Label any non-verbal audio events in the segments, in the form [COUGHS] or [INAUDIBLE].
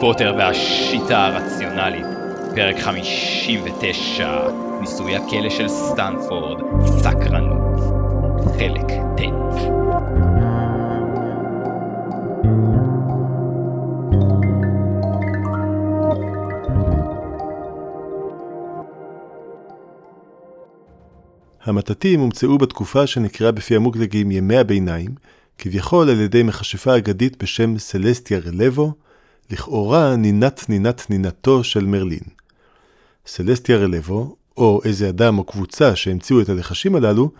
פוטר והשיטה הרציונלית, פרק 59, ניסוי הכלא של סטנפורד, סקרנות, חלק ט'. המטאטים הומצאו בתקופה שנקראה בפי המוקדגים ימי הביניים, כביכול על ידי מכשפה אגדית בשם סלסטיה רלבו, לכאורה נינת נינת נינתו של מרלין. סלסטיה רלבו, או איזה אדם או קבוצה שהמציאו את הלחשים הללו,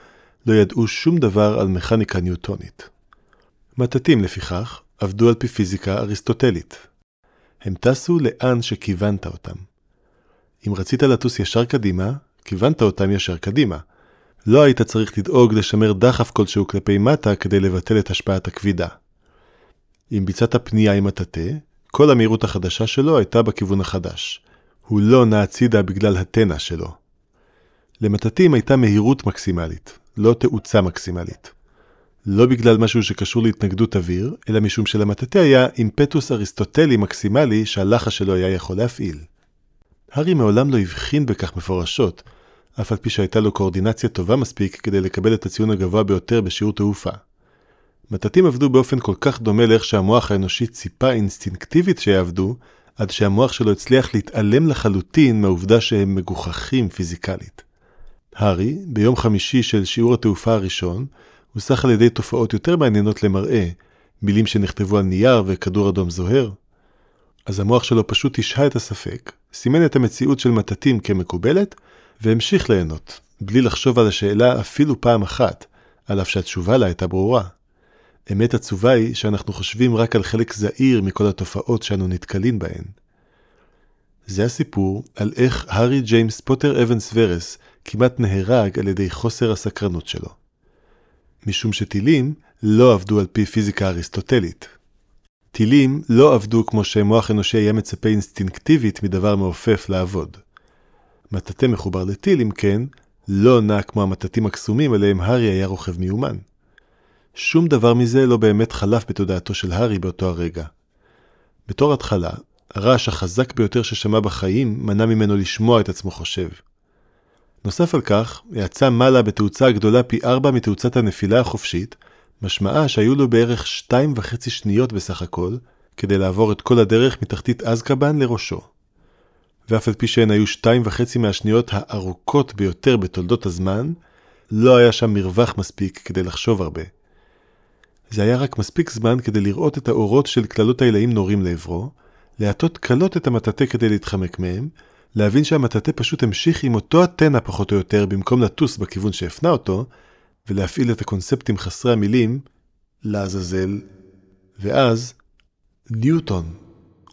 לא ידעו שום דבר על מכניקה ניוטונית. מטאטים, לפיכך, עבדו על פי פיזיקה אריסטוטלית. הם טסו לאן שכיוונת אותם. אם רצית לטוס ישר קדימה, כיוונת אותם ישר קדימה. לא היית צריך לדאוג לשמר דחף כלשהו כלפי מטה כדי לבטל את השפעת הכבידה. אם ביצעת פנייה עם מטאטה, כל המהירות החדשה שלו הייתה בכיוון החדש. הוא לא נע הצידה בגלל התנע שלו. למטאטים הייתה מהירות מקסימלית, לא תאוצה מקסימלית. לא בגלל משהו שקשור להתנגדות אוויר, אלא משום שלמטאטה היה אימפטוס אריסטוטלי מקסימלי שהלחש שלו היה יכול להפעיל. הארי מעולם לא הבחין בכך מפורשות, אף על פי שהייתה לו קואורדינציה טובה מספיק כדי לקבל את הציון הגבוה ביותר בשיעור תעופה. מטאטים עבדו באופן כל כך דומה לאיך שהמוח האנושי ציפה אינסטינקטיבית שיעבדו, עד שהמוח שלו הצליח להתעלם לחלוטין מהעובדה שהם מגוחכים פיזיקלית. הארי, ביום חמישי של שיעור התעופה הראשון, הוסח על ידי תופעות יותר מעניינות למראה, מילים שנכתבו על נייר וכדור אדום זוהר. אז המוח שלו פשוט השהה את הספק, סימן את המציאות של מטאטים כמקובלת, והמשיך ליהנות, בלי לחשוב על השאלה אפילו פעם אחת, על אף שהתשובה לה הייתה ברורה. אמת עצובה היא שאנחנו חושבים רק על חלק זעיר מכל התופעות שאנו נתקלים בהן. זה הסיפור על איך הארי ג'יימס פוטר אבנס ורס כמעט נהרג על ידי חוסר הסקרנות שלו. משום שטילים לא עבדו על פי פיזיקה אריסטוטלית. טילים לא עבדו כמו שמוח אנושי היה מצפה אינסטינקטיבית מדבר מעופף לעבוד. מטאטא מחובר לטיל, אם כן, לא נע כמו המטאטים הקסומים עליהם הארי היה רוכב מיומן. שום דבר מזה לא באמת חלף בתודעתו של הארי באותו הרגע. בתור התחלה, הרעש החזק ביותר ששמע בחיים מנע ממנו לשמוע את עצמו חושב. נוסף על כך, יצא מעלה בתאוצה הגדולה פי ארבע מתאוצת הנפילה החופשית, משמעה שהיו לו בערך שתיים וחצי שניות בסך הכל, כדי לעבור את כל הדרך מתחתית אזקבן לראשו. ואף על פי שהן היו שתיים וחצי מהשניות הארוכות ביותר בתולדות הזמן, לא היה שם מרווח מספיק כדי לחשוב הרבה. זה היה רק מספיק זמן כדי לראות את האורות של כללות העילאים נורים לעברו, להטות קלות את המטאטא כדי להתחמק מהם, להבין שהמטאטא פשוט המשיך עם אותו אתנה פחות או יותר במקום לטוס בכיוון שהפנה אותו, ולהפעיל את הקונספטים חסרי המילים, לעזאזל, ואז, ניוטון.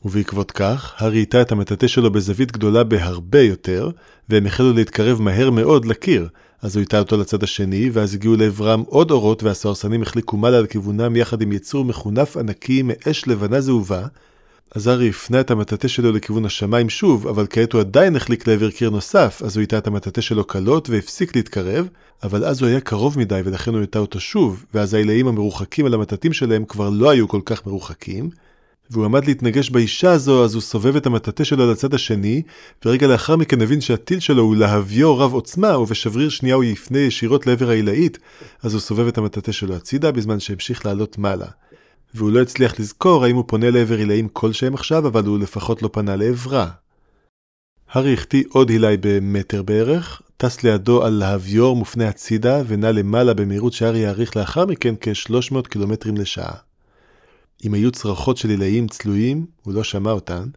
ובעקבות כך, הארי איתה את המטאטא שלו בזווית גדולה בהרבה יותר, והם החלו להתקרב מהר מאוד לקיר, אז הוא איתה אותו לצד השני, ואז הגיעו לעברם עוד אורות, והסוהרסנים החליקו מעלה על כיוונם יחד עם יצור מחונף ענקי מאש לבנה זהובה. אז הארי הפנה את המטאטא שלו לכיוון השמיים שוב, אבל כעת הוא עדיין החליק לעבר קיר נוסף, אז הוא איתה את המטאטא שלו קלות והפסיק להתקרב, אבל אז הוא היה קרוב מדי ולכן הוא איתה אותו שוב, ואז העילאים המרוחקים על המטאטים שלהם כבר לא היו כל כך מרוחקים, והוא עמד להתנגש באישה הזו, אז הוא סובב את המטאטא שלו לצד השני, ורגע לאחר מכן הבין שהטיל שלו הוא להביו רב עוצמה, ובשבריר שנייה הוא יפנה ישירות לעבר העילאית, אז הוא סובב את המטאטא שלו הצידה, בזמן שהמשיך לעלות מעלה. והוא לא הצליח לזכור האם הוא פונה לעבר עילאים כלשהם עכשיו, אבל הוא לפחות לא פנה לעברה. הארי החטיא עוד עילאי במטר בערך, טס לידו על להביור מופנה הצידה, ונע למעלה במהירות שהארי יעריך לאחר מכן כ-300 קילומטרים לשעה. אם היו צרחות של עילאים צלויים, הוא לא שמע אותן,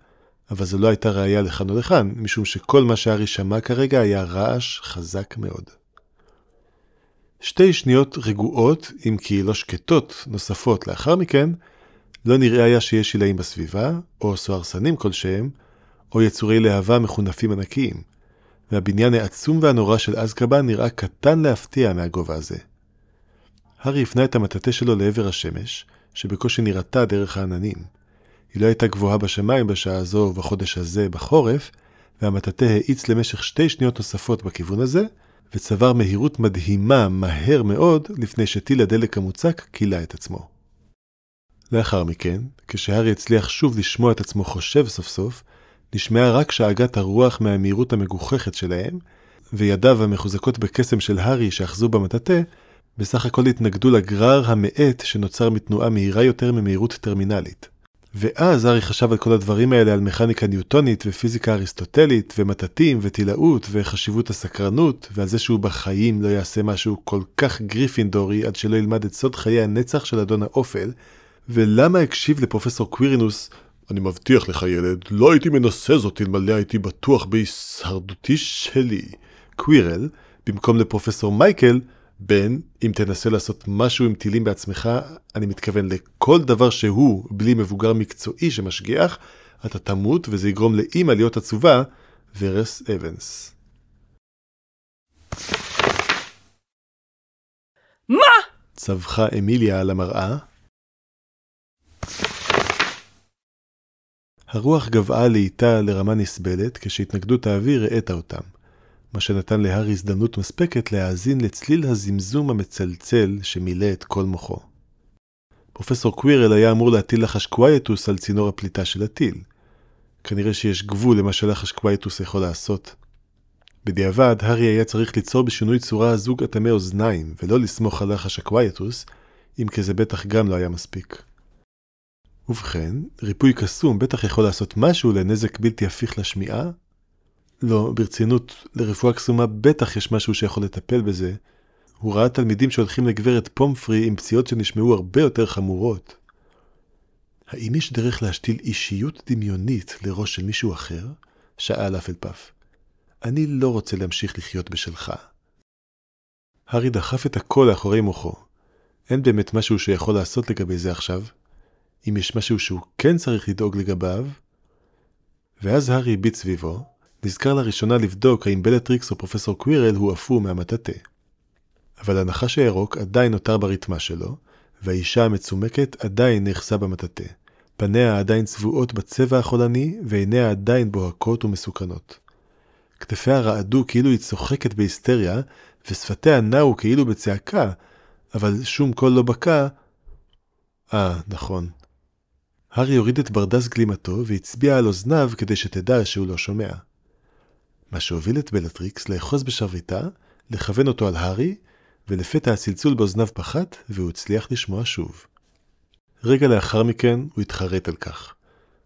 אבל זו לא הייתה ראייה לכאן או לכאן, משום שכל מה שארי שמע כרגע היה רעש חזק מאוד. שתי שניות רגועות, אם כי לא שקטות, נוספות לאחר מכן, לא נראה היה שיש עילאים בסביבה, או סוהרסנים כלשהם, או יצורי להבה מחונפים ענקיים, והבניין העצום והנורא של אזקבן נראה קטן להפתיע מהגובה הזה. הארי הפנה את המטאטא שלו לעבר השמש, שבקושי נראתה דרך העננים. היא לא הייתה גבוהה בשמיים בשעה הזו ובחודש הזה בחורף, והמטאטא האיץ למשך שתי שניות נוספות בכיוון הזה, וצבר מהירות מדהימה מהר מאוד לפני שטיל הדלק המוצק כילה את עצמו. לאחר מכן, כשהארי הצליח שוב לשמוע את עצמו חושב סוף סוף, נשמעה רק שאגת הרוח מהמהירות המגוחכת שלהם, וידיו המחוזקות בקסם של הארי שאחזו במטאטה, בסך הכל התנגדו לגרר המאט שנוצר מתנועה מהירה יותר ממהירות טרמינלית. ואז הארי חשב על כל הדברים האלה, על מכניקה ניוטונית ופיזיקה אריסטוטלית ומטאטים וטילאות וחשיבות הסקרנות, ועל זה שהוא בחיים לא יעשה משהו כל כך גריפינדורי עד שלא ילמד את סוד חיי הנצח של אדון האופל, ולמה הקשיב לפרופסור קווירינוס אני מבטיח לך ילד, לא הייתי מנסה זאת אלמלא הייתי בטוח בהישרדותי שלי. קווירל, במקום לפרופסור מייקל, בן, אם תנסה לעשות משהו עם טילים בעצמך, אני מתכוון לכל דבר שהוא, בלי מבוגר מקצועי שמשגיח, אתה תמות וזה יגרום לאימא להיות עצובה, ורס אבנס. מה? צווחה אמיליה על המראה. הרוח גוועה לאיטה לרמה נסבלת כשהתנגדות האוויר האטה אותם. מה שנתן להארי הזדמנות מספקת להאזין לצליל הזמזום המצלצל שמילא את כל מוחו. פרופסור קווירל היה אמור להטיל לחש קווייטוס על צינור הפליטה של הטיל. כנראה שיש גבול למה שלחש קווייטוס יכול לעשות. בדיעבד, הארי היה צריך ליצור בשינוי צורה זוג אטמי אוזניים, ולא לסמוך על לחש הקווייטוס, אם כי זה בטח גם לא היה מספיק. ובכן, ריפוי קסום בטח יכול לעשות משהו לנזק בלתי הפיך לשמיעה, לא, ברצינות, לרפואה קסומה בטח יש משהו שיכול לטפל בזה. הוא ראה תלמידים שהולכים לגברת פומפרי עם פציעות שנשמעו הרבה יותר חמורות. האם יש דרך להשתיל אישיות דמיונית לראש של מישהו אחר? שאל אפלפף. אני לא רוצה להמשיך לחיות בשלך. הארי דחף את הכל לאחורי מוחו. אין באמת משהו שיכול לעשות לגבי זה עכשיו. אם יש משהו שהוא כן צריך לדאוג לגביו, ואז הארי הביט סביבו, נזכר לראשונה לבדוק האם בלטריקס או פרופסור קווירל הועפו מהמטאטה. אבל הנחש הירוק עדיין נותר ברתמה שלו, והאישה המצומקת עדיין נאחסה במטאטה. פניה עדיין צבועות בצבע החולני, ועיניה עדיין בוהקות ומסוכנות. כתפיה רעדו כאילו היא צוחקת בהיסטריה, ושפתיה נעו כאילו בצעקה, אבל שום קול לא בקע. אה, נכון. הארי הוריד את ברדס גלימתו והצביע על אוזניו כדי שתדע שהוא לא שומע. מה שהוביל את בלטריקס לאחוז בשרביטה, לכוון אותו על הארי, ולפתע הצלצול באוזניו פחת, והוא הצליח לשמוע שוב. רגע לאחר מכן הוא התחרט על כך.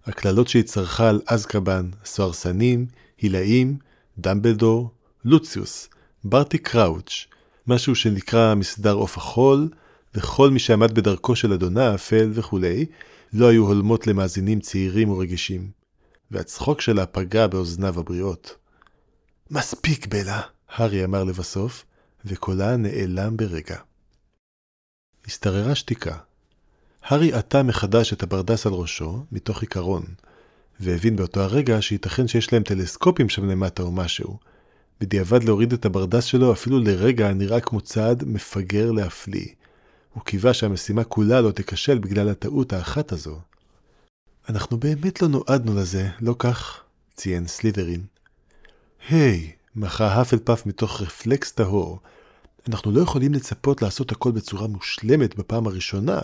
הקללות שהיא צרכה על אזקבן, סוהרסנים, הילאים, דמבלדור, לוציוס, ברטי קראוץ', משהו שנקרא מסדר עוף החול, וכל מי שעמד בדרכו של אדונה האפל וכולי, לא היו הולמות למאזינים צעירים ורגישים. והצחוק שלה פגע באוזניו הבריאות. מספיק, בלה, הארי אמר לבסוף, וקולה נעלם ברגע. השתררה שתיקה. הארי עטה מחדש את הברדס על ראשו, מתוך עיקרון, והבין באותו הרגע שייתכן שיש להם טלסקופים שם למטה או משהו. בדיעבד להוריד את הברדס שלו אפילו לרגע נראה כמו צעד מפגר להפליא. הוא קיווה שהמשימה כולה לא תיכשל בגלל הטעות האחת הזו. אנחנו באמת לא נועדנו לזה, לא כך? ציין סלידרין. היי, מחה הפלפאף מתוך רפלקס טהור. אנחנו לא יכולים לצפות לעשות הכל בצורה מושלמת בפעם הראשונה.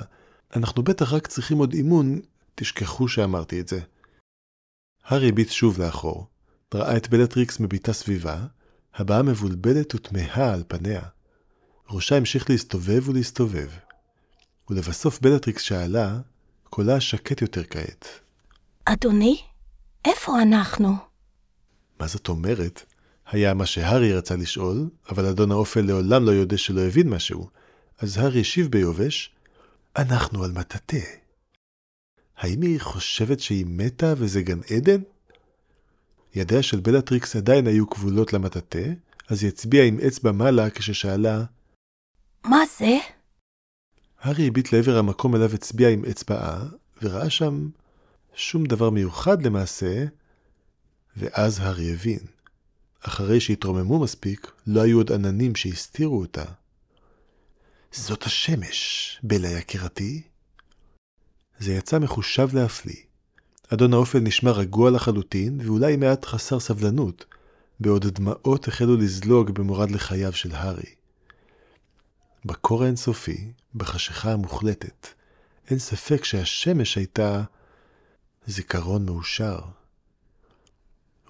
אנחנו בטח רק צריכים עוד אימון, תשכחו שאמרתי את זה. הארי הביט שוב לאחור, ראה את בלטריקס מביטה סביבה, הבעה מבולבלת ותמהה על פניה. ראשה המשיך להסתובב ולהסתובב. ולבסוף בלטריקס שאלה, קולה שקט יותר כעת. אדוני, איפה אנחנו? מה זאת אומרת? היה מה שהארי רצה לשאול, אבל אדון האופל לעולם לא יודע שלא הבין משהו, אז הארי השיב ביובש, אנחנו על מטאטה. האם היא חושבת שהיא מתה וזה גן עדן? ידיה של בלטריקס עדיין היו כבולות למטאטה, אז היא הצביעה עם אצבע מעלה כששאלה, מה זה? הארי הביט לעבר המקום אליו הצביע עם אצבעה, וראה שם שום דבר מיוחד למעשה, ואז הארי הבין. אחרי שהתרוממו מספיק, לא היו עוד עננים שהסתירו אותה. זאת השמש, בלה יקירתי. זה יצא מחושב להפליא. אדון האופל נשמע רגוע לחלוטין, ואולי מעט חסר סבלנות, בעוד דמעות החלו לזלוג במורד לחייו של הארי. בקור האינסופי, בחשיכה המוחלטת, אין ספק שהשמש הייתה זיכרון מאושר.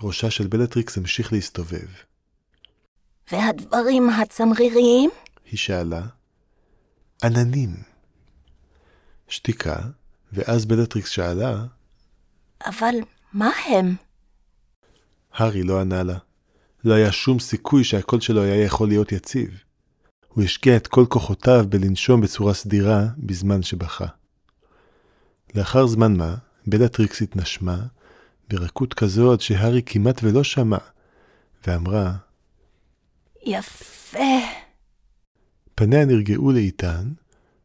ראשה של בלטריקס המשיך להסתובב. והדברים הצמריריים? היא שאלה. עננים. שתיקה, ואז בלטריקס שאלה, אבל מה הם? הארי לא ענה לה. לא היה שום סיכוי שהקול שלו היה יכול להיות יציב. הוא השקיע את כל כוחותיו בלנשום בצורה סדירה בזמן שבכה. לאחר זמן מה, בלטריקס התנשמה, ברכות עד שהארי כמעט ולא שמע, ואמרה, יפה. פניה נרגעו לאיטן,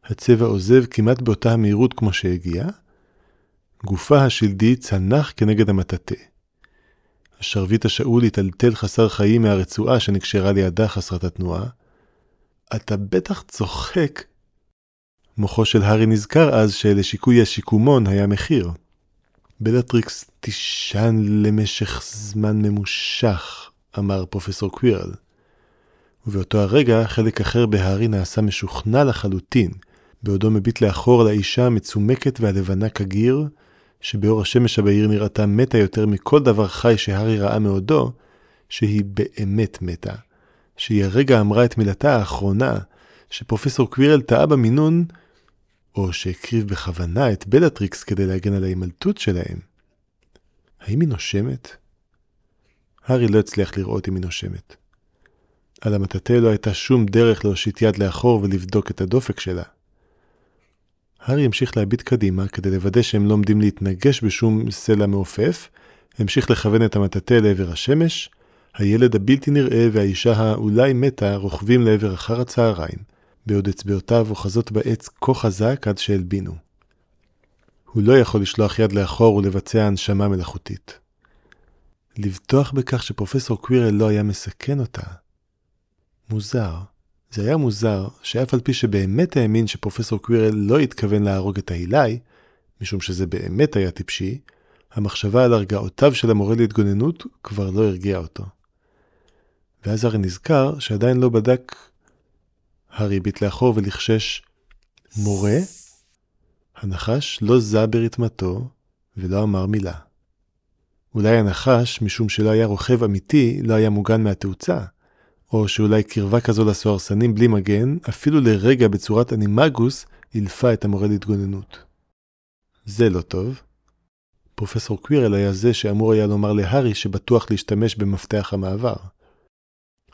הצבע עוזב כמעט באותה המהירות כמו שהגיע, גופה השלדי צנח כנגד המטאטא. השרביט השאול היטלטל חסר חיים מהרצועה שנקשרה לידה חסרת התנועה. אתה בטח צוחק. מוחו של הארי נזכר אז שלשיקוי השיקומון היה מחיר. בלטריקס תישן למשך זמן ממושך, אמר פרופסור קווירל. ובאותו הרגע חלק אחר בהארי נעשה משוכנע לחלוטין, בעודו מביט לאחור על האישה המצומקת והלבנה כגיר, שבאור השמש הבהיר נראתה מתה יותר מכל דבר חי שהארי ראה מעודו, שהיא באמת מתה. שהיא הרגע אמרה את מילתה האחרונה, שפרופסור קווירל טעה במינון, או שהקריב בכוונה את בלטריקס כדי להגן על ההימלטות שלהם. האם היא נושמת? הארי לא הצליח לראות אם היא נושמת. על המטאטא לא הייתה שום דרך להושיט יד לאחור ולבדוק את הדופק שלה. הארי המשיך להביט קדימה כדי לוודא שהם לא עומדים להתנגש בשום סלע מעופף, המשיך לכוון את המטאטא לעבר השמש, הילד הבלתי נראה והאישה האולי מתה רוכבים לעבר אחר הצהריים, בעוד אצבעותיו אוחזות בעץ כה חזק עד שהלבינו. הוא לא יכול לשלוח יד לאחור ולבצע הנשמה מלאכותית. לבטוח בכך שפרופסור קווירל לא היה מסכן אותה. מוזר. זה היה מוזר שאף על פי שבאמת האמין שפרופסור קווירל לא התכוון להרוג את ההילי, משום שזה באמת היה טיפשי, המחשבה על הרגעותיו של המורה להתגוננות כבר לא הרגיעה אותו. ואז הרי נזכר שעדיין לא בדק... הארי הביט לאחור ולחשש, מורה? הנחש לא זע ברתמתו ולא אמר מילה. אולי הנחש, משום שלא היה רוכב אמיתי, לא היה מוגן מהתאוצה, או שאולי קרבה כזו לסוהרסנים בלי מגן, אפילו לרגע בצורת אנימגוס, אילפה את המורה להתגוננות. זה לא טוב. פרופסור קווירל היה זה שאמור היה לומר להארי שבטוח להשתמש במפתח המעבר.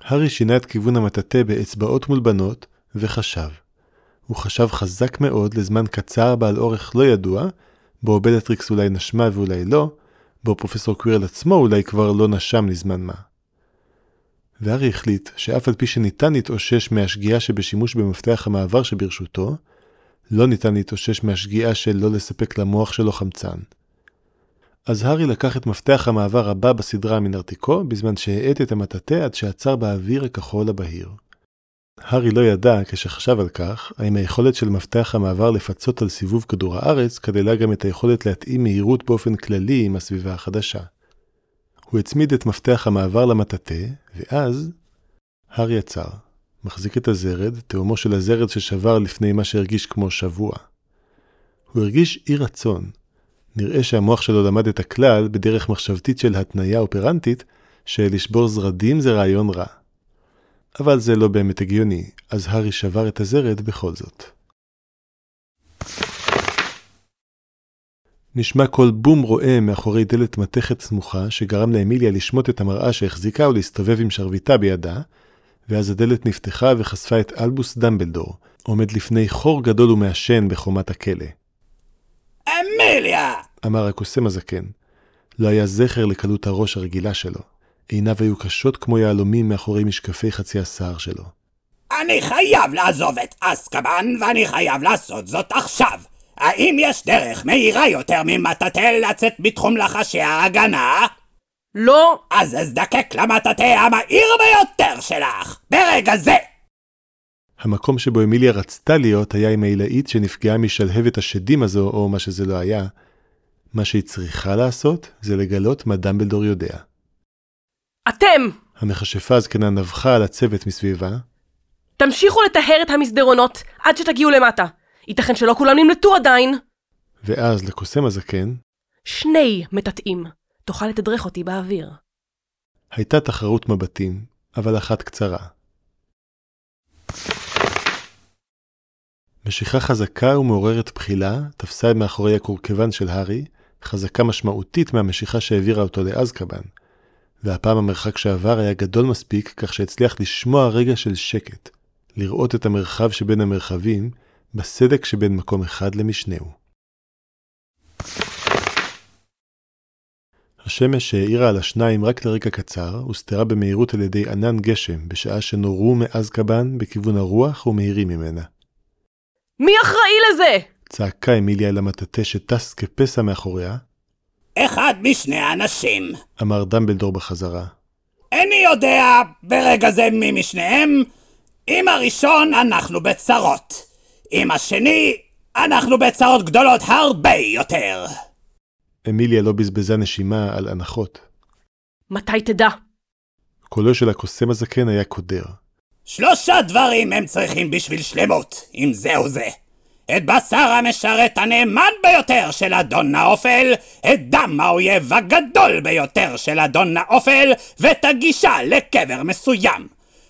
הארי שינה את כיוון המטאטא באצבעות מולבנות, וחשב. הוא חשב חזק מאוד לזמן קצר בעל אורך לא ידוע, בו בלטריקס אולי נשמה ואולי לא, בו פרופסור קווירל עצמו אולי כבר לא נשם לזמן מה. והארי החליט שאף על פי שניתן להתאושש מהשגיאה שבשימוש במפתח המעבר שברשותו, לא ניתן להתאושש מהשגיאה של לא לספק למוח שלו חמצן. אז הארי לקח את מפתח המעבר הבא בסדרה מנרתיקו, בזמן שהאט את המטאטא עד שעצר באוויר הכחול הבהיר. הארי לא ידע, כשחשב על כך, האם היכולת של מפתח המעבר לפצות על סיבוב כדור הארץ כללה גם את היכולת להתאים מהירות באופן כללי עם הסביבה החדשה. הוא הצמיד את מפתח המעבר למטאטא, ואז הארי עצר, מחזיק את הזרד, תאומו של הזרד ששבר לפני מה שהרגיש כמו שבוע. הוא הרגיש אי רצון. נראה שהמוח שלו למד את הכלל בדרך מחשבתית של התניה אופרנטית, שלשבור זרדים זה רעיון רע. אבל זה לא באמת הגיוני, אז הארי שבר את הזרד בכל זאת. נשמע קול בום רועם מאחורי דלת מתכת סמוכה, שגרם לאמיליה לשמוט את המראה שהחזיקה ולהסתובב עם שרביטה בידה, ואז הדלת נפתחה וחשפה את אלבוס דמבלדור, עומד לפני חור גדול ומעשן בחומת הכלא. אמיליה! אמר הקוסם הזקן. לא היה זכר לקלות הראש הרגילה שלו. עיניו היו קשות כמו יהלומים מאחורי משקפי חצי השיער שלו. אני חייב לעזוב את אסקבן, ואני חייב לעשות זאת עכשיו. האם יש דרך מהירה יותר ממטאטא לצאת בתחום לחשי ההגנה? לא, אז אזדקק למטאטא המהיר ביותר שלך, ברגע זה! המקום שבו אמיליה רצתה להיות היה עם העילאית שנפגעה משלהבת השדים הזו, או מה שזה לא היה. מה שהיא צריכה לעשות, זה לגלות מה דמבלדור יודע. אתם! המכשפה הזקנה נבחה על הצוות מסביבה, תמשיכו לטהר את המסדרונות עד שתגיעו למטה. ייתכן שלא כולם נמלטו עדיין. ואז לקוסם הזקן שני מטאטאים. תוכל לתדרך אותי באוויר. הייתה תחרות מבטים, אבל אחת קצרה. משיכה חזקה ומעוררת בחילה תפסה מאחורי הקורקבן של הארי, חזקה משמעותית מהמשיכה שהעבירה אותו לאזקבן, והפעם המרחק שעבר היה גדול מספיק כך שהצליח לשמוע רגע של שקט, לראות את המרחב שבין המרחבים, בסדק שבין מקום אחד למשנהו. השמש שהאירה על השניים רק לרגע קצר, הוסתרה במהירות על ידי ענן גשם, בשעה שנורו מאזקבן בכיוון הרוח ומהירים ממנה. מי אחראי לזה? צעקה אמיליה אל המטאטה שטס כפסע מאחוריה, אחד משני האנשים. אמר דמבלדור בחזרה. איני יודע ברגע זה מי משניהם. עם הראשון אנחנו בצרות. עם השני אנחנו בצרות גדולות הרבה יותר. אמיליה לא בזבזה נשימה על הנחות. מתי תדע? קולו של הקוסם הזקן היה קודר. שלושה דברים הם צריכים בשביל שלמות, אם זהו זה. את בשר המשרת הנאמן ביותר של אדון האופל, את דם האויב הגדול ביותר של אדון האופל, ואת הגישה לקבר מסוים.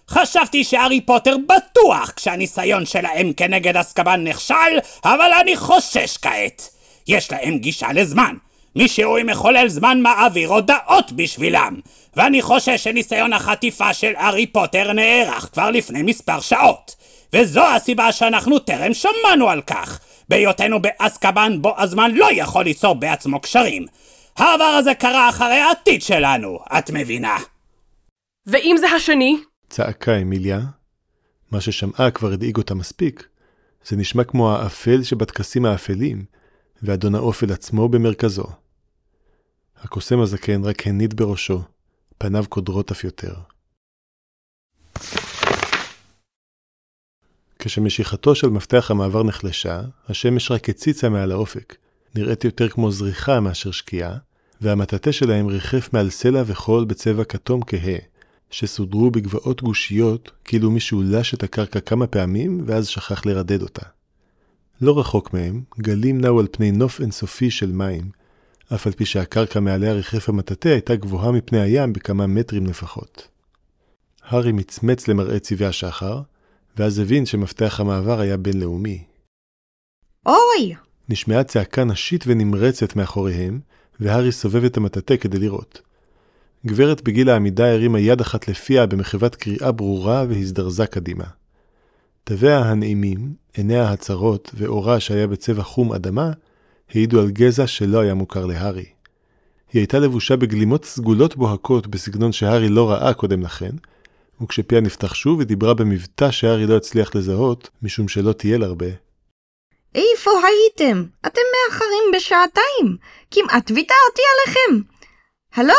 חשבתי שהארי פוטר בטוח כשהניסיון שלהם כנגד אסקבן נכשל, אבל אני חושש כעת. יש להם גישה לזמן. מישהו עם מחולל זמן מעביר הודעות בשבילם. ואני חושש שניסיון החטיפה של הארי פוטר נערך כבר לפני מספר שעות. וזו הסיבה שאנחנו טרם שמענו על כך, בהיותנו באסקבן בו הזמן לא יכול ליצור בעצמו קשרים. העבר הזה קרה אחרי העתיד שלנו, את מבינה? ואם זה השני? צעקה אמיליה. מה ששמעה כבר הדאיג אותה מספיק. זה נשמע כמו האפל שבטקסים האפלים, ואדון האופל עצמו במרכזו. הקוסם הזקן רק הניד בראשו, פניו קודרות אף יותר. כשמשיכתו של מפתח המעבר נחלשה, השמש רק הציצה מעל האופק, נראית יותר כמו זריחה מאשר שקיעה, והמטאטה שלהם ריחף מעל סלע וחול בצבע כתום כהה, שסודרו בגבעות גושיות, כאילו מישהו לש את הקרקע כמה פעמים, ואז שכח לרדד אותה. לא רחוק מהם, גלים נעו על פני נוף אינסופי של מים, אף על פי שהקרקע מעליה ריחף המטאטה הייתה גבוהה מפני הים בכמה מטרים לפחות. הארי מצמץ למראה צבעי השחר, ואז הבין שמפתח המעבר היה בינלאומי. אוי! נשמעה צעקה נשית ונמרצת מאחוריהם, והארי סובב את המטאטה כדי לראות. גברת בגיל העמידה הרימה יד אחת לפיה במחוות קריאה ברורה והזדרזה קדימה. תוויה הנעימים, עיניה הצרות ואורה שהיה בצבע חום אדמה, העידו על גזע שלא היה מוכר להארי. היא הייתה לבושה בגלימות סגולות בוהקות בסגנון שהארי לא ראה קודם לכן, וכשפיה נפתח שוב היא דיברה במבטא שהארי לא הצליח לזהות, משום שלא טייל הרבה. איפה הייתם? אתם מאחרים בשעתיים. כמעט ויתרתי עליכם. הלו?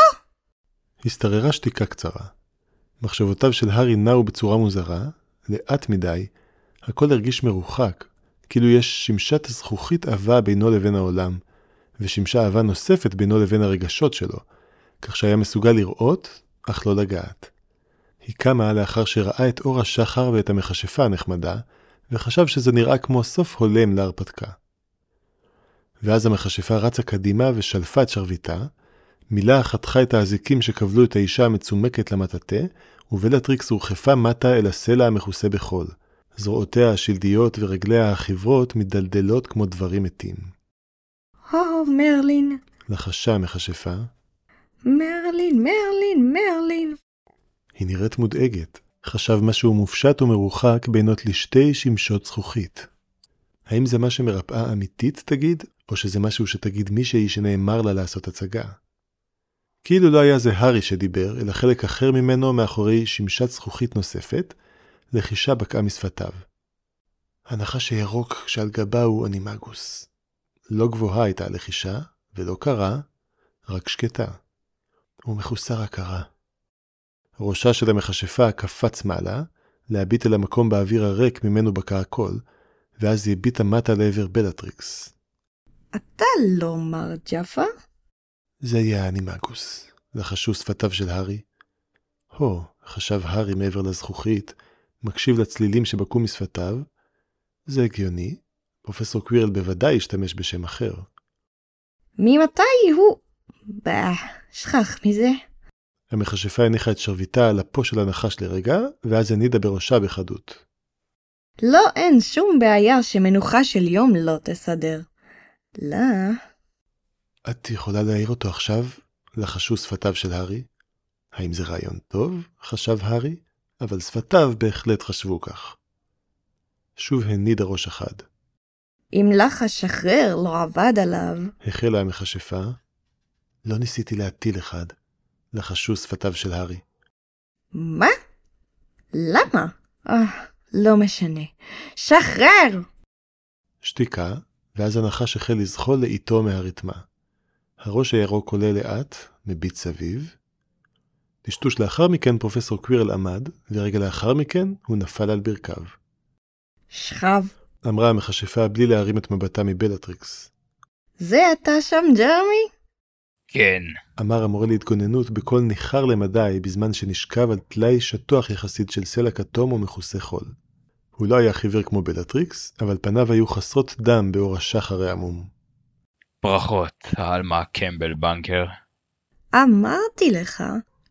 השתררה שתיקה קצרה. מחשבותיו של הארי נעו בצורה מוזרה, לאט מדי, הכל הרגיש מרוחק, כאילו יש שמשת זכוכית עבה בינו לבין העולם, ושמשה עבה נוספת בינו לבין הרגשות שלו, כך שהיה מסוגל לראות, אך לא לגעת. היא קמה לאחר שראה את אור השחר ואת המכשפה הנחמדה, וחשב שזה נראה כמו סוף הולם להרפתקה. ואז המכשפה רצה קדימה ושלפה את שרביטה, מילה חתכה את האזיקים שכבלו את האישה המצומקת למטאטה, ובלטריקס הורחפה מטה אל הסלע המכוסה בחול. זרועותיה השלדיות ורגליה החיוורות מדלדלות כמו דברים מתים. הו, מרלין, לחשה המכשפה, מרלין, מרלין, מרלין. היא נראית מודאגת. חשב משהו מופשט ומרוחק בינות לשתי שמשות זכוכית. האם זה מה שמרפאה אמיתית תגיד, או שזה משהו שתגיד מישהי שנאמר לה לעשות הצגה? כאילו לא היה זה הארי שדיבר, אלא חלק אחר ממנו מאחורי שמשת זכוכית נוספת, לחישה בקעה משפתיו. הנחש הירוק שעל גבה הוא אנימגוס. לא גבוהה הייתה הלחישה, ולא קרה, רק שקטה. ומחוסר הכרה. ראשה של המכשפה קפץ מעלה, להביט אל המקום באוויר הריק ממנו בקע הכל, ואז היא הביטה מטה לעבר בלטריקס. אתה לא מר ג'פה? זה היה האנימגוס, לחשו שפתיו של הארי. הו, חשב הארי מעבר לזכוכית, מקשיב לצלילים שבקעו משפתיו. זה הגיוני, פרופסור קווירל בוודאי השתמש בשם אחר. ממתי הוא... bah, שכח מזה. המכשפה הניחה את שרביטה על אפו של הנחש לרגע, ואז הנידה בראשה בחדות. לא, אין שום בעיה שמנוחה של יום לא תסדר. לא, את יכולה להעיר אותו עכשיו? לחשו שפתיו של הארי. האם זה רעיון טוב? חשב הארי, אבל שפתיו בהחלט חשבו כך. שוב הנידה ראש אחד. אם לך השחרר לא עבד עליו, החלה המכשפה. לא ניסיתי להטיל אחד. לחשו שפתיו של הארי. מה? למה? אה, לא משנה. שחרר! שתיקה, ואז הנחש החל לזחול לאיטו מהרתמה. הראש הירוק עולה לאט, מביט סביב. טשטוש לאחר מכן פרופסור קווירל עמד, ורגע לאחר מכן הוא נפל על ברכיו. שכב. אמרה המכשפה בלי להרים את מבטה מבלטריקס. זה אתה שם, ג'רמי? כן. אמר המורה להתגוננות בקול ניחר למדי בזמן שנשכב על טלאי שטוח יחסית של סלע כתום ומכוסה חול. הוא לא היה חיוור כמו בלטריקס, אבל פניו היו חסרות דם באור השחר העמום. ברכות, עלמה קמבל בנקר. אמרתי לך,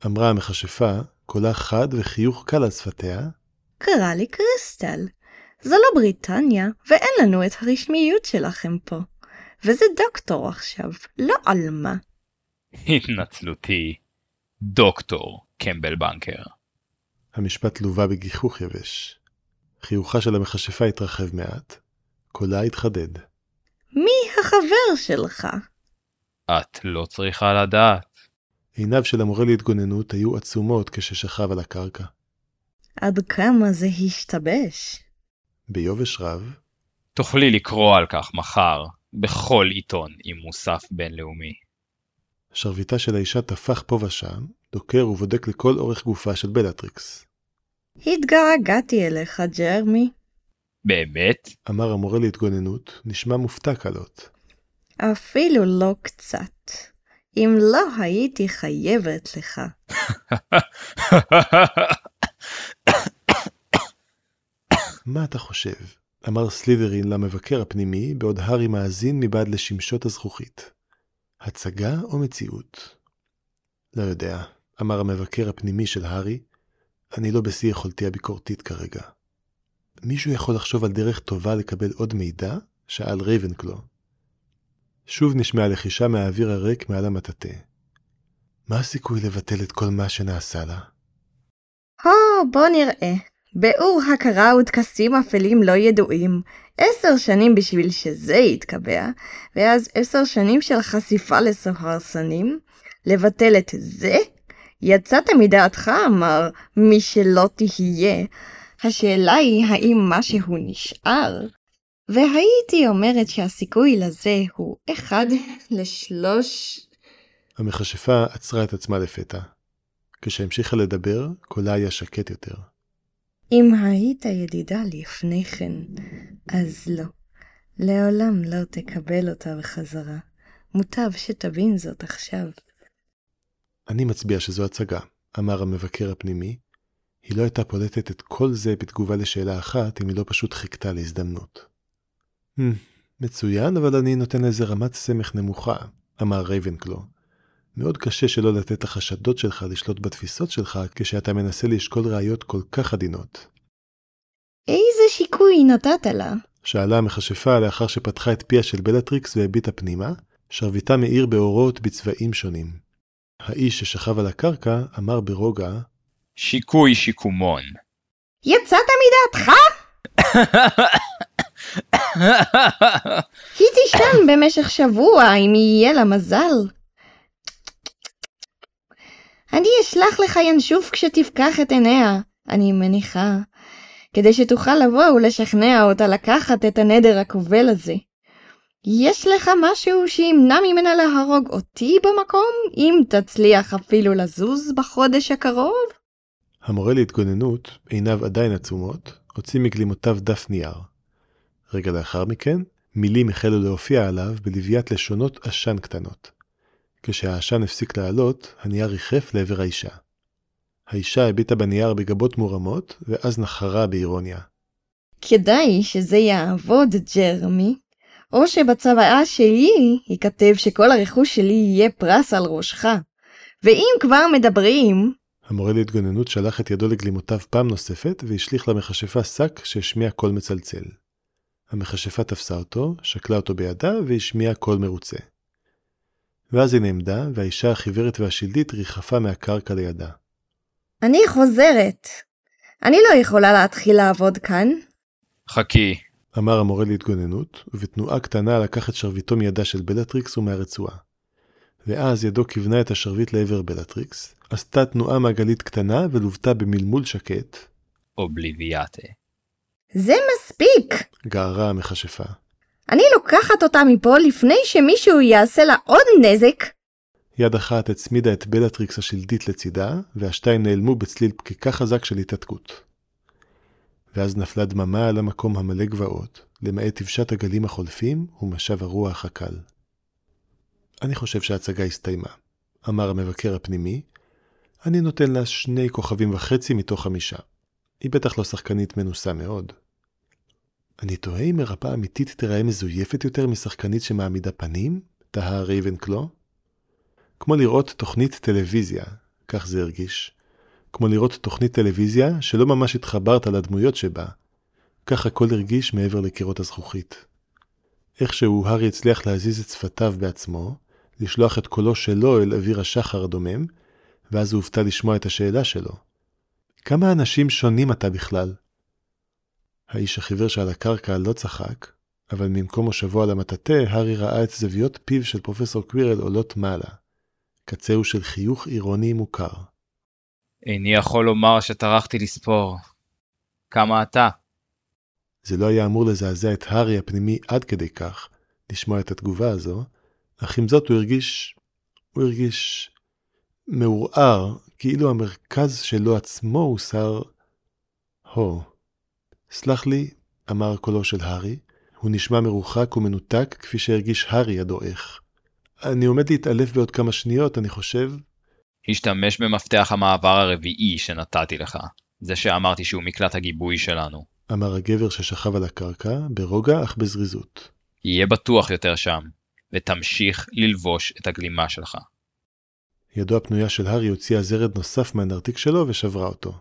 אמרה המכשפה, קולה חד וחיוך קל על שפתיה, קרא לי קריסטל. זה לא בריטניה, ואין לנו את הרשמיות שלכם פה. וזה דוקטור עכשיו, לא עלמה. התנצלותי, דוקטור קמבל בנקר. המשפט לווה בגיחוך יבש. חיוכה של המכשפה התרחב מעט, קולה התחדד. מי החבר שלך? את לא צריכה לדעת. עיניו של המורה להתגוננות היו עצומות כששכב על הקרקע. עד כמה זה השתבש? ביובש רב, תוכלי לקרוא על כך מחר, בכל עיתון עם מוסף בינלאומי. שרביטה של האישה טפח פה ושם, דוקר ובודק לכל אורך גופה של בלטריקס. התגעגעתי אליך, ג'רמי. באמת? אמר המורה להתגוננות, נשמע מופתע קלות. אפילו לא קצת. אם לא הייתי חייבת לך. [COUGHS] מה אתה חושב? אמר סליברין למבקר הפנימי, בעוד הארי מאזין מבעד לשמשות הזכוכית. הצגה או מציאות? לא יודע, אמר המבקר הפנימי של הארי, אני לא בשיא יכולתי הביקורתית כרגע. מישהו יכול לחשוב על דרך טובה לקבל עוד מידע? שאל רייבנקלו. שוב נשמעה לחישה מהאוויר הריק מעל המטאטה. מה הסיכוי לבטל את כל מה שנעשה לה? הו, בוא נראה. ביאור הכרה וטקסים אפלים לא ידועים. עשר שנים בשביל שזה יתקבע, ואז עשר שנים של חשיפה לסוהרסנים. לבטל את זה? יצאת מדעתך, אמר מי שלא תהיה. השאלה היא האם משהו נשאר? והייתי אומרת שהסיכוי לזה הוא אחד לשלוש... המכשפה עצרה את עצמה לפתע. כשהמשיכה לדבר, קולה היה שקט יותר. אם היית ידידה לפני כן, אז לא. לעולם לא תקבל אותה בחזרה. מוטב שתבין זאת עכשיו. אני מצביע שזו הצגה, אמר המבקר הפנימי. היא לא הייתה פולטת את כל זה בתגובה לשאלה אחת, אם היא לא פשוט חיכתה להזדמנות. מצוין, אבל אני נותן לזה רמת סמך נמוכה, אמר רייבנקלו. מאוד קשה שלא לתת לחשדות שלך לשלוט בתפיסות שלך כשאתה מנסה לשקול ראיות כל כך עדינות. איזה שיקוי נתת לה? שאלה המכשפה לאחר שפתחה את פיה של בלטריקס והביטה פנימה, שרביטה מאיר באורות בצבעים שונים. האיש ששכב על הקרקע אמר ברוגע, שיקוי שיקומון. יצאת מדעתך? [LAUGHS] היא תישן במשך שבוע אם יהיה לה מזל. אני אשלח לך ינשוף כשתפקח את עיניה, אני מניחה, כדי שתוכל לבוא ולשכנע אותה לקחת את הנדר הכובל הזה. יש לך משהו שימנע ממנה להרוג אותי במקום, אם תצליח אפילו לזוז בחודש הקרוב? המורה להתגוננות, עיניו עדיין עצומות, הוציא מגלימותיו דף נייר. רגע לאחר מכן, מילים החלו להופיע עליו בלוויית לשונות עשן קטנות. כשהעשן הפסיק לעלות, הנייר ריחף לעבר האישה. האישה הביטה בנייר בגבות מורמות, ואז נחרה באירוניה. כדאי שזה יעבוד, ג'רמי. או שבצוואה שלי ייכתב שכל הרכוש שלי יהיה פרס על ראשך. ואם כבר מדברים, המורה להתגוננות שלח את ידו לגלימותיו פעם נוספת והשליך למכשפה שק שהשמיע קול מצלצל. המכשפה תפסה אותו, שקלה אותו בידה והשמיעה קול מרוצה. ואז היא נעמדה, והאישה החיוורת והשלדית ריחפה מהקרקע לידה. אני חוזרת. אני לא יכולה להתחיל לעבוד כאן. חכי, אמר המורה להתגוננות, ובתנועה קטנה לקח את שרביטו מידה של בלטריקס ומהרצועה. ואז ידו כיוונה את השרביט לעבר בלטריקס, עשתה תנועה מעגלית קטנה ולוותה במלמול שקט, אובליביאטה. זה מספיק. גערה המכשפה. אני לוקחת אותה מפה לפני שמישהו יעשה לה עוד נזק. יד אחת הצמידה את בלטריקס השלדית לצידה, והשתיים נעלמו בצליל פקיקה חזק של התעתקות. ואז נפלה דממה על המקום המלא גבעות, למעט תבשת הגלים החולפים ומשב הרוח הקל. אני חושב שההצגה הסתיימה, אמר המבקר הפנימי. אני נותן לה שני כוכבים וחצי מתוך חמישה. היא בטח לא שחקנית מנוסה מאוד. אני תוהה אם מרפאה אמיתית תיראה מזויפת יותר משחקנית שמעמידה פנים? תהה רייבנקלו. כמו לראות תוכנית טלוויזיה, כך זה הרגיש. כמו לראות תוכנית טלוויזיה שלא ממש התחברת לדמויות שבה. כך הכל הרגיש מעבר לקירות הזכוכית. איכשהו הארי הצליח להזיז את שפתיו בעצמו, לשלוח את קולו שלו אל אוויר השחר הדומם, ואז הוא הופתע לשמוע את השאלה שלו. כמה אנשים שונים אתה בכלל? האיש החיוור שעל הקרקע לא צחק, אבל ממקום מושבו על המטאטה, הארי ראה את זוויות פיו של פרופסור קווירל עולות מעלה. קצהו של חיוך אירוני מוכר. איני יכול לומר שטרחתי לספור. כמה אתה? זה לא היה אמור לזעזע את הארי הפנימי עד כדי כך, לשמוע את התגובה הזו, אך עם זאת הוא הרגיש... הוא הרגיש... מעורער, כאילו המרכז שלו עצמו הוסר... הו. סלח לי, אמר קולו של הארי, הוא נשמע מרוחק ומנותק כפי שהרגיש הארי הדועך. אני עומד להתעלף בעוד כמה שניות, אני חושב... השתמש במפתח המעבר הרביעי שנתתי לך. זה שאמרתי שהוא מקלט הגיבוי שלנו. אמר הגבר ששכב על הקרקע, ברוגע אך בזריזות. יהיה בטוח יותר שם, ותמשיך ללבוש את הגלימה שלך. ידו הפנויה של הארי הוציאה זרד נוסף מהנרתיק שלו ושברה אותו.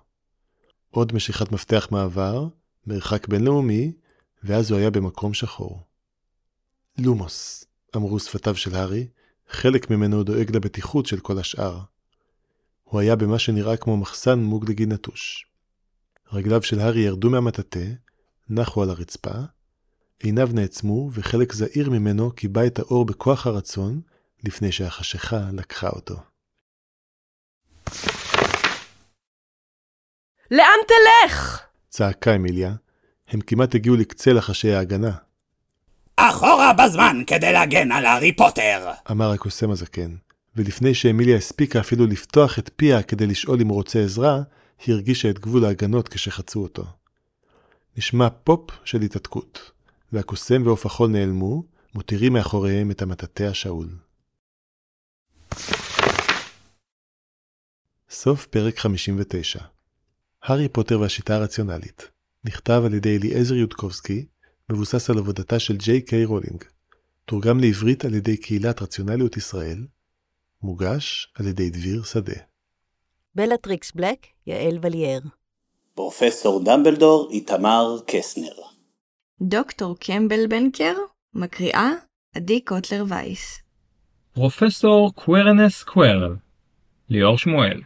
עוד משיכת מפתח מעבר, מרחק בינלאומי, ואז הוא היה במקום שחור. לומוס, אמרו שפתיו של הארי, חלק ממנו דואג לבטיחות של כל השאר. הוא היה במה שנראה כמו מחסן מוגלגי נטוש. רגליו של הארי ירדו מהמטאטה, נחו על הרצפה, עיניו נעצמו וחלק זעיר ממנו קיבע את האור בכוח הרצון, לפני שהחשיכה לקחה אותו. לאן תלך? צעקה אמיליה, הם כמעט הגיעו לקצה לחשי ההגנה, אחורה בזמן כדי להגן על הארי פוטר! אמר הקוסם הזקן, ולפני שאמיליה הספיקה אפילו לפתוח את פיה כדי לשאול אם הוא רוצה עזרה, היא הרגישה את גבול ההגנות כשחצו אותו. נשמע פופ של התעתקות, והקוסם ועוף החול נעלמו, מותירים מאחוריהם את המטאטא השאול. סוף פרק 59 הארי פוטר והשיטה הרציונלית נכתב על ידי אליעזר יודקובסקי, מבוסס על עבודתה של ג'יי קיי רולינג. תורגם לעברית על ידי קהילת רציונליות ישראל. מוגש על ידי דביר שדה. בלטריקס בלק, יעל וליאר. פרופסור דמבלדור איתמר קסנר. דוקטור קמבלבנקר, מקריאה עדי קוטלר וייס. פרופסור קווירינוס קווירל, ליאור שמואל.